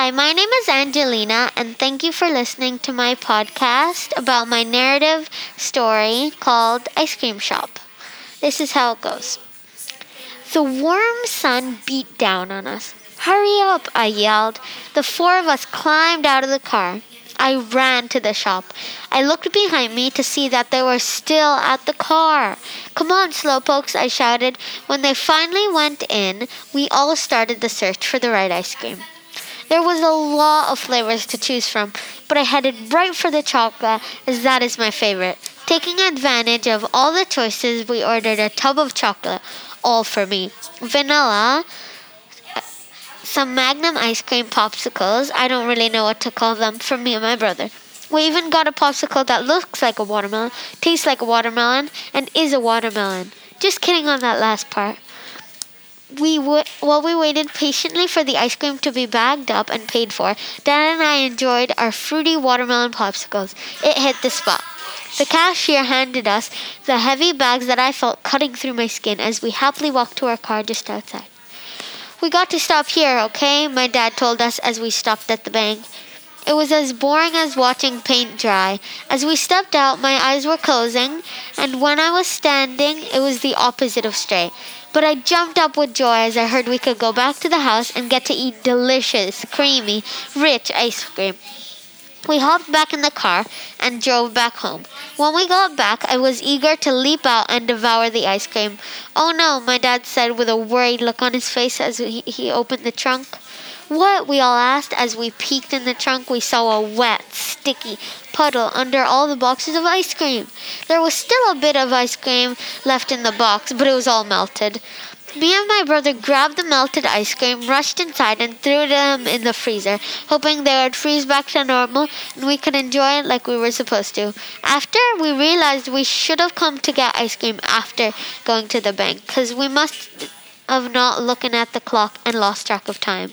Hi, my name is Angelina, and thank you for listening to my podcast about my narrative story called Ice Cream Shop. This is how it goes. The warm sun beat down on us. Hurry up, I yelled. The four of us climbed out of the car. I ran to the shop. I looked behind me to see that they were still at the car. Come on, slowpokes, I shouted. When they finally went in, we all started the search for the right ice cream. There was a lot of flavors to choose from, but I headed right for the chocolate as that is my favorite. Taking advantage of all the choices, we ordered a tub of chocolate, all for me. Vanilla, some Magnum ice cream popsicles, I don't really know what to call them, for me and my brother. We even got a popsicle that looks like a watermelon, tastes like a watermelon, and is a watermelon. Just kidding on that last part we while we waited patiently for the ice cream to be bagged up and paid for, Dan and I enjoyed our fruity watermelon popsicles. It hit the spot. The cashier handed us the heavy bags that I felt cutting through my skin as we happily walked to our car just outside. We got to stop here, okay? My dad told us as we stopped at the bank. It was as boring as watching paint dry. As we stepped out, my eyes were closing, and when I was standing, it was the opposite of straight. But I jumped up with joy as I heard we could go back to the house and get to eat delicious, creamy, rich ice cream. We hopped back in the car and drove back home. When we got back, I was eager to leap out and devour the ice cream. Oh no, my dad said with a worried look on his face as he, he opened the trunk. What? we all asked as we peeked in the trunk. We saw a wet, sticky puddle under all the boxes of ice cream. There was still a bit of ice cream left in the box, but it was all melted. Me and my brother grabbed the melted ice cream, rushed inside, and threw them in the freezer, hoping they would freeze back to normal and we could enjoy it like we were supposed to. After, we realized we should have come to get ice cream after going to the bank, because we must have not looking at the clock and lost track of time.